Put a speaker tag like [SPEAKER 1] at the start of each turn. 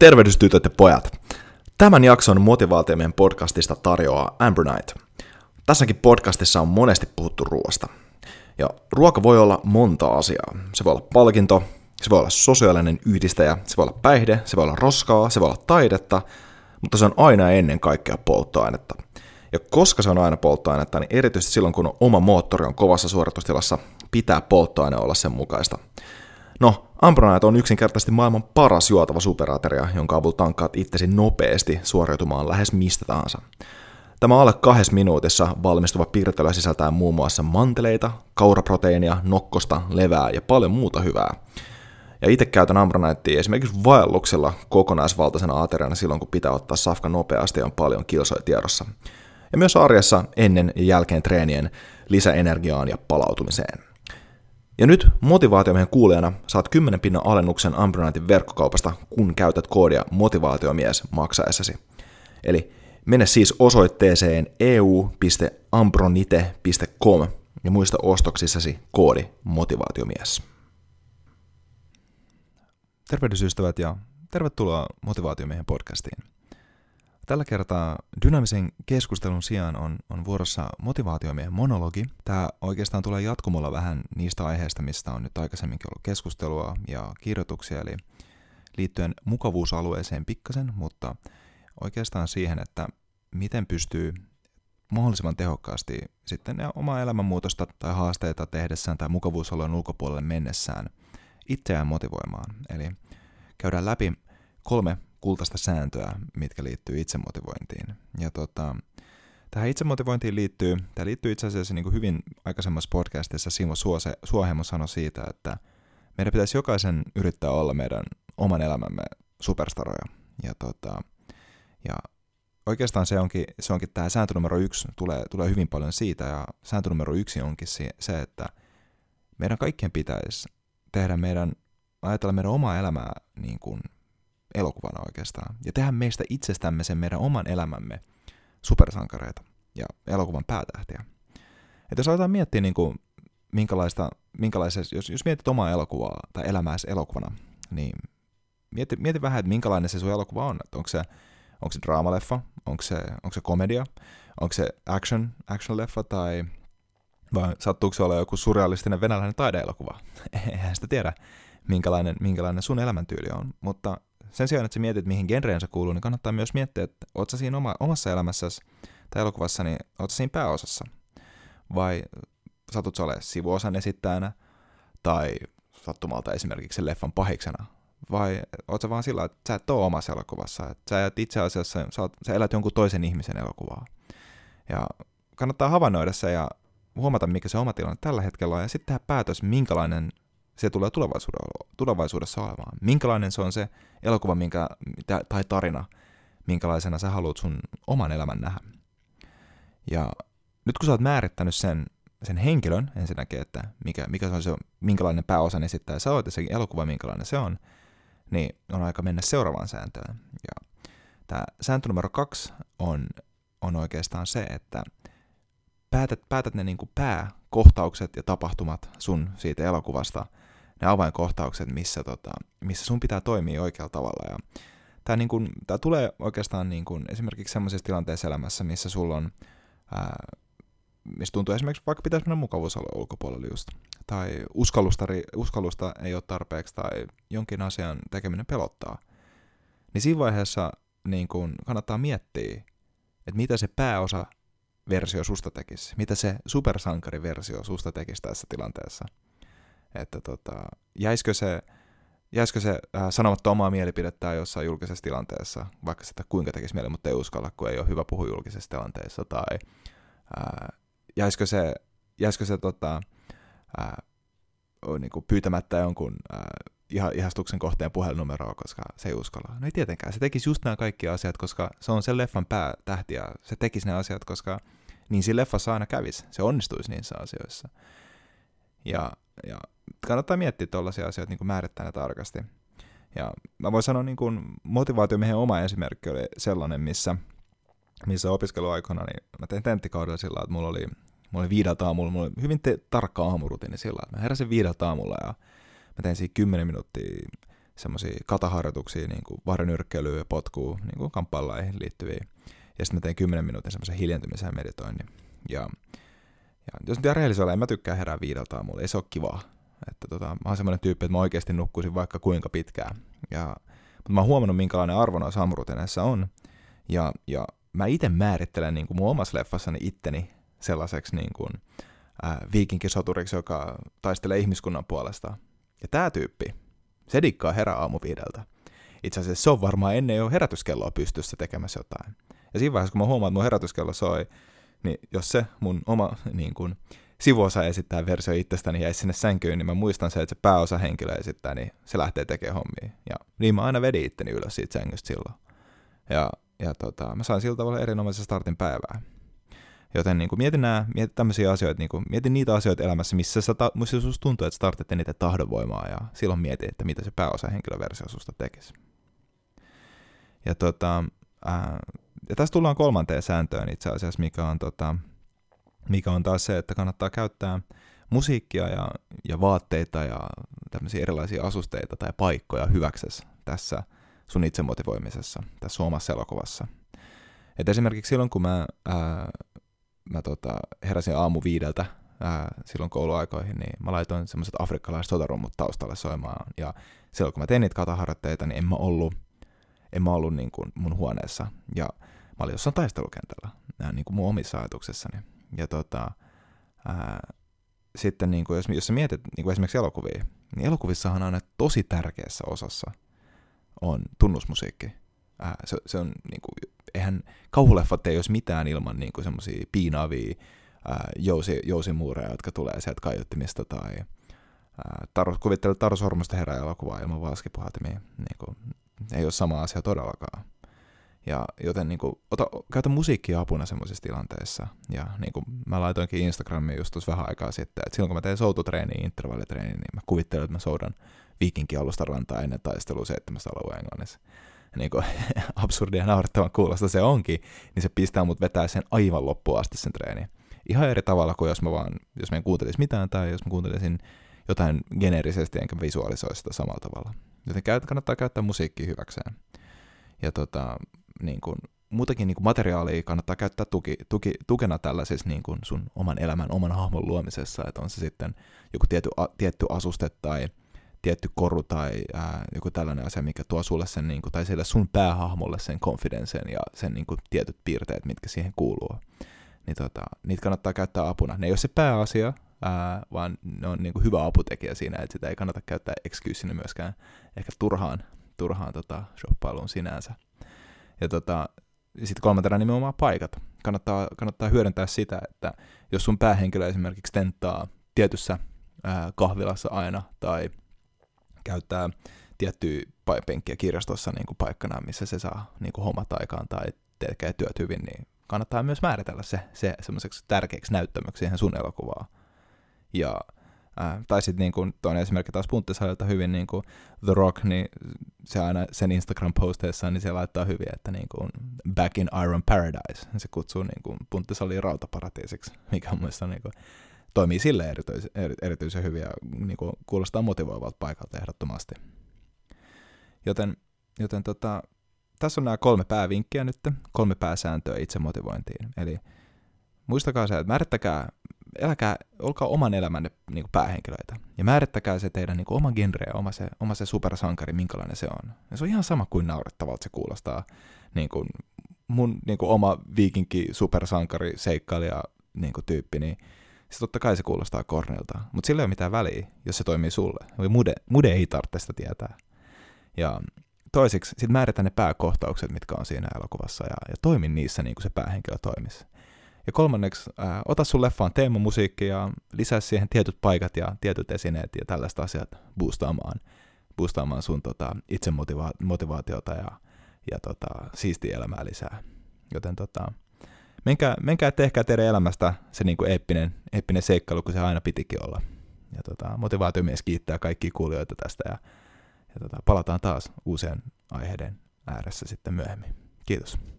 [SPEAKER 1] Tervehdys tytöt ja pojat. Tämän jakson motivaatiomien podcastista tarjoaa Amber Knight. Tässäkin podcastissa on monesti puhuttu ruoasta. Ja ruoka voi olla monta asiaa. Se voi olla palkinto, se voi olla sosiaalinen yhdistäjä, se voi olla päihde, se voi olla roskaa, se voi olla taidetta, mutta se on aina ennen kaikkea polttoainetta. Ja koska se on aina polttoainetta, niin erityisesti silloin kun oma moottori on kovassa suoritustilassa, pitää polttoaine olla sen mukaista. No, Ambronite on yksinkertaisesti maailman paras juotava superateria, jonka avulla tankkaat itsesi nopeasti suoriutumaan lähes mistä tahansa. Tämä alle kahdessa minuutissa valmistuva piirtely sisältää muun muassa manteleita, kauraproteiinia, nokkosta, levää ja paljon muuta hyvää. Ja itse käytän Ambronitea esimerkiksi vaelluksella kokonaisvaltaisena ateriana silloin, kun pitää ottaa safka nopeasti ja on paljon kilsoja tiedossa. Ja myös arjessa ennen ja jälkeen treenien lisäenergiaan ja palautumiseen. Ja nyt motivaatiomiehen kuulijana saat 10 pinnan alennuksen Ambronitein verkkokaupasta, kun käytät koodia motivaatiomies maksaessasi. Eli mene siis osoitteeseen eu.ambronite.com ja muista ostoksissasi koodi motivaatiomies. Tervehdys ystävät ja tervetuloa Motivaatiomiehen podcastiin. Tällä kertaa dynaamisen keskustelun sijaan on, on vuorossa motivaatiomiehen monologi. Tämä oikeastaan tulee jatkumolla vähän niistä aiheista, mistä on nyt aikaisemminkin ollut keskustelua ja kirjoituksia, eli liittyen mukavuusalueeseen pikkasen, mutta oikeastaan siihen, että miten pystyy mahdollisimman tehokkaasti sitten ne omaa elämänmuutosta tai haasteita tehdessään tai mukavuusalueen ulkopuolelle mennessään itseään motivoimaan. Eli käydään läpi kolme kultaista sääntöä, mitkä liittyy itsemotivointiin. Ja tota, tähän itsemotivointiin liittyy, tämä liittyy itse asiassa niin kuin hyvin aikaisemmassa podcastissa Simo Suose, Suohemo sanoi siitä, että meidän pitäisi jokaisen yrittää olla meidän oman elämämme superstaroja. Ja, tota, ja oikeastaan se onkin, se onkin tämä sääntö numero yksi, tulee, tulee hyvin paljon siitä, ja sääntö numero yksi onkin se, että meidän kaikkien pitäisi tehdä meidän, ajatella meidän omaa elämää niin kuin elokuvana oikeastaan. Ja tehdä meistä itsestämme sen meidän oman elämämme supersankareita ja elokuvan päätähtiä. Että jos aletaan miettiä, niin kuin, minkälaista, minkälaisessa, jos, jos mietit omaa elokuvaa tai elämääsi elokuvana, niin mieti, mieti vähän, että minkälainen se sun elokuva on. Että onko se, onko se draamaleffa, onko se, onko se komedia, onko se action, action-leffa tai vai sattuuko se olla joku surrealistinen venäläinen taideelokuva? Eihän sitä tiedä, minkälainen, minkälainen sun elämäntyyli on. Mutta sen sijaan, että sä mietit, mihin genreen sä kuuluu, niin kannattaa myös miettiä, että oot sä siinä oma, omassa elämässäsi tai elokuvassa, niin oot sä siinä pääosassa. Vai satut sä olemaan sivuosan esittäjänä, tai sattumalta esimerkiksi leffan pahiksena. Vai oot sä vaan sillä, että sä et ole omassa elokuvassa, että sä et itse asiassa, sä, oot, sä elät jonkun toisen ihmisen elokuvaa. Ja kannattaa havainnoida se ja huomata, mikä se oma tilanne tällä hetkellä on, ja sitten tehdä päätös, minkälainen se tulee tulevaisuudessa olemaan. Minkälainen se on se elokuva minkä, tai tarina, minkälaisena sä haluat sun oman elämän nähdä. Ja nyt kun sä oot määrittänyt sen, sen henkilön ensinnäkin, että mikä, mikä se on se, minkälainen pääosan esittää sä oot ja se elokuva, minkälainen se on, niin on aika mennä seuraavaan sääntöön. Ja tämä sääntö numero kaksi on, on oikeastaan se, että päätät, päätät ne niin pääkohtaukset ja tapahtumat sun siitä elokuvasta – ne avainkohtaukset, missä, tota, missä sun pitää toimia oikealla tavalla. Ja tämä, niin kun, tämä tulee oikeastaan niin kun, esimerkiksi sellaisessa tilanteessa elämässä, missä sulla on, ää, missä tuntuu esimerkiksi vaikka pitäisi mennä mukavuusalueen ulkopuolelle just, tai uskallusta, uskallusta ei ole tarpeeksi, tai jonkin asian tekeminen pelottaa, niin siinä vaiheessa niin kun, kannattaa miettiä, että mitä se pääosa versio susta tekisi, mitä se supersankariversio susta tekisi tässä tilanteessa – että tota, jäisikö se, jäisikö se äh, sanomatta omaa mielipidettään jossain julkisessa tilanteessa, vaikka sitä kuinka tekisi mieli, mutta ei uskalla, kun ei ole hyvä puhua julkisessa tilanteessa, tai äh, jäisikö se, jäisikö se tota, äh, niin kuin pyytämättä jonkun äh, ihastuksen kohteen puhelinnumeroa, koska se ei uskalla. No ei tietenkään, se tekisi just nämä kaikki asiat, koska se on sen leffan päätähti ja se tekisi ne asiat, koska niin siinä leffassa aina kävisi, se onnistuisi niissä asioissa. Ja, ja kannattaa miettiä tuollaisia asioita, niin kuin määrittää ne tarkasti. Ja mä voin sanoa, niin kuin motivaatiomiehen oma esimerkki oli sellainen, missä, missä opiskeluaikana niin mä tein tenttikaudella sillä että mulla oli, mulla oli viideltä aamulla, mulla oli hyvin te- tarkka aamurutiini sillä että mä heräsin viideltä aamulla ja mä tein siinä 10 minuuttia semmoisia kataharjoituksia, niin kuin varjonyrkkeilyä ja potkua, niin kuin kamppailuihin liittyviä. Ja sitten mä tein 10 minuutin semmoisen hiljentymisen ja meditoinnin. Ja, ja jos nyt rehellisesti olla, en mä tykkää herää viideltä aamulla, ei se ole kivaa. Että tota, mä oon semmoinen tyyppi, että mä oikeasti nukkuisin vaikka kuinka pitkään. Ja, mutta mä oon huomannut, minkälainen arvo noissa aamurutiineissa on. Ja, ja mä itse määrittelen niin kuin mun omassa leffassani itteni sellaiseksi niin kuin, ää, viikinkisoturiksi, joka taistelee ihmiskunnan puolesta. Ja tämä tyyppi, se dikkaa herää aamu viideltä. Itse asiassa se on varmaan ennen jo herätyskelloa pystyssä tekemässä jotain. Ja siinä vaiheessa, kun mä huomaan, että mun herätyskello soi, niin jos se mun oma niin kun, sivuosa esittää versio itsestäni jäisi sinne sänkyyn, niin mä muistan se, että se pääosa henkilö esittää, niin se lähtee tekemään hommia. Ja niin mä aina vedin itteni ylös siitä sängystä silloin. Ja, ja tota, mä sain sillä tavalla erinomaisen startin päivää. Joten niin mietin, nää, mietin tämmöisiä asioita, niin kuin, mietin niitä asioita elämässä, missä sä ta- missä susta tuntuu, että startit eniten tahdonvoimaa, ja silloin mietin, että mitä se pääosa henkilöversio susta tekisi. Ja, tota, ää, ja tässä tullaan kolmanteen sääntöön itse asiassa, mikä on, tota, mikä on taas se, että kannattaa käyttää musiikkia ja, ja vaatteita ja tämmöisiä erilaisia asusteita tai paikkoja hyväksessä tässä sun itsemotivoimisessa, tässä omassa elokuvassa. Et esimerkiksi silloin, kun mä ää, mä tota, heräsin aamu viideltä ää, silloin kouluaikoihin, niin mä laitoin semmoiset afrikkalaiset sotarummut taustalle soimaan. Ja silloin kun mä tein niitä kataharjoitteita, niin en mä ollut, en mä ollut niin kuin mun huoneessa. Ja mä olin jossain taistelukentällä, niin kuin mun omissa ajatuksissani. Ja tota, ää, sitten niin kuin, jos, jos sä mietit niin kuin esimerkiksi elokuvia, niin elokuvissahan aina tosi tärkeässä osassa on tunnusmusiikki. Ää, se, se on niin kuin, eihän kauhuleffat ei olisi mitään ilman niin kuin semmoisia piinaavia ää, jousi, jousimuureja, jotka tulee sieltä kaiuttimista tai ää, Taru, kuvittele Taru Sormusta herää elokuvaa ilman vaskipuhaltimia. Niin kuin, ei ole sama asia todellakaan. Ja joten niin kuin, ota, käytä musiikkia apuna semmoisissa tilanteissa. Ja niin kuin mä laitoinkin Instagramiin just tuossa vähän aikaa sitten, että silloin kun mä teen soututreeniä, intervallitreeniä, niin mä kuvittelen, että mä soudan viikinkin alusta rantaa ennen taistelua seitsemästä alueen englannissa niin kuin, absurdia naurettavan kuulosta se onkin, niin se pistää mut vetää sen aivan loppuun asti sen treeni. Ihan eri tavalla kuin jos mä vaan, jos mä en kuuntelisi mitään tai jos mä kuuntelisin jotain geneerisesti enkä visualisoi sitä samalla tavalla. Joten kannattaa käyttää musiikkia hyväkseen. Ja tota, niin kuin, muutakin niin kuin materiaalia kannattaa käyttää tuki, tuki, tukena tällaisessa niin kuin sun oman elämän, oman hahmon luomisessa, että on se sitten joku tietty, a, tietty asuste tai tietty koru tai ää, joku tällainen asia, mikä tuo sulle sen, niin kuin, tai sille sun päähahmolle sen konfidensen ja sen niin kuin, tietyt piirteet, mitkä siihen kuuluu. Niin tota, niitä kannattaa käyttää apuna. Ne ei ole se pääasia, ää, vaan ne on niin kuin, hyvä aputekijä siinä, että sitä ei kannata käyttää excuseinä myöskään ehkä turhaan, turhaan tota, shoppailuun sinänsä. Ja tota, sitten kolmantena nimenomaan paikat. Kannattaa, kannattaa hyödyntää sitä, että jos sun päähenkilö esimerkiksi tenttaa tietyssä ää, kahvilassa aina tai käyttää tiettyä penkkiä kirjastossa niin kuin paikkana, missä se saa niin kuin hommat aikaan tai tekee työt hyvin, niin kannattaa myös määritellä se, se semmoiseksi tärkeäksi näyttämöksi siihen sun elokuvaa. Ja Äh, tai sitten niin kuin, toinen esimerkki taas Punttisalilta hyvin, niin kuin The Rock, niin se aina sen Instagram-posteissa, niin se laittaa hyvin, että niin kuin, back in Iron Paradise. Se kutsuu niin kuin, Punttisalia rautaparatiisiksi, mikä on mielestäni niin kuin, toimii sille erityisen, erityisen hyvin ja niin kuin kuulostaa motivoivalta paikalta ehdottomasti. Joten, joten tota, tässä on nämä kolme päävinkkiä nyt, kolme pääsääntöä itsemotivointiin. Eli muistakaa se, että määrittäkää, eläkää, olkaa oman elämänne niin kuin päähenkilöitä. Ja määrittäkää se teidän niin kuin oma genre ja oma se, oma se supersankari, minkälainen se on. Ja se on ihan sama kuin naurettavalta se kuulostaa. Niin kuin mun niin kuin oma viikinki supersankari seikkailija niin kuin tyyppi, niin siis totta kai se kuulostaa kornilta, mutta sillä ei ole mitään väliä, jos se toimii sulle. Mude, mude ei tarvitse sitä tietää. Ja toiseksi sitten määritään ne pääkohtaukset, mitkä on siinä elokuvassa, ja, ja toimi niissä niin kuin se päähenkilö toimisi. Ja kolmanneksi, ää, ota sun leffaan teemamusiikki ja lisää siihen tietyt paikat ja tietyt esineet ja tällaiset asiat boostaamaan, boostaamaan sun tota, itsemotivaatiota ja, ja tota, siistiä elämää lisää. Joten tota, menkää, menkää tehkää teidän elämästä se niin kuin eeppinen, eeppinen seikkailu, kun se aina pitikin olla. Ja tota, motivaatiomies kiittää kaikkia kuulijoita tästä ja, ja tota, palataan taas uusien aiheiden ääressä sitten myöhemmin. Kiitos.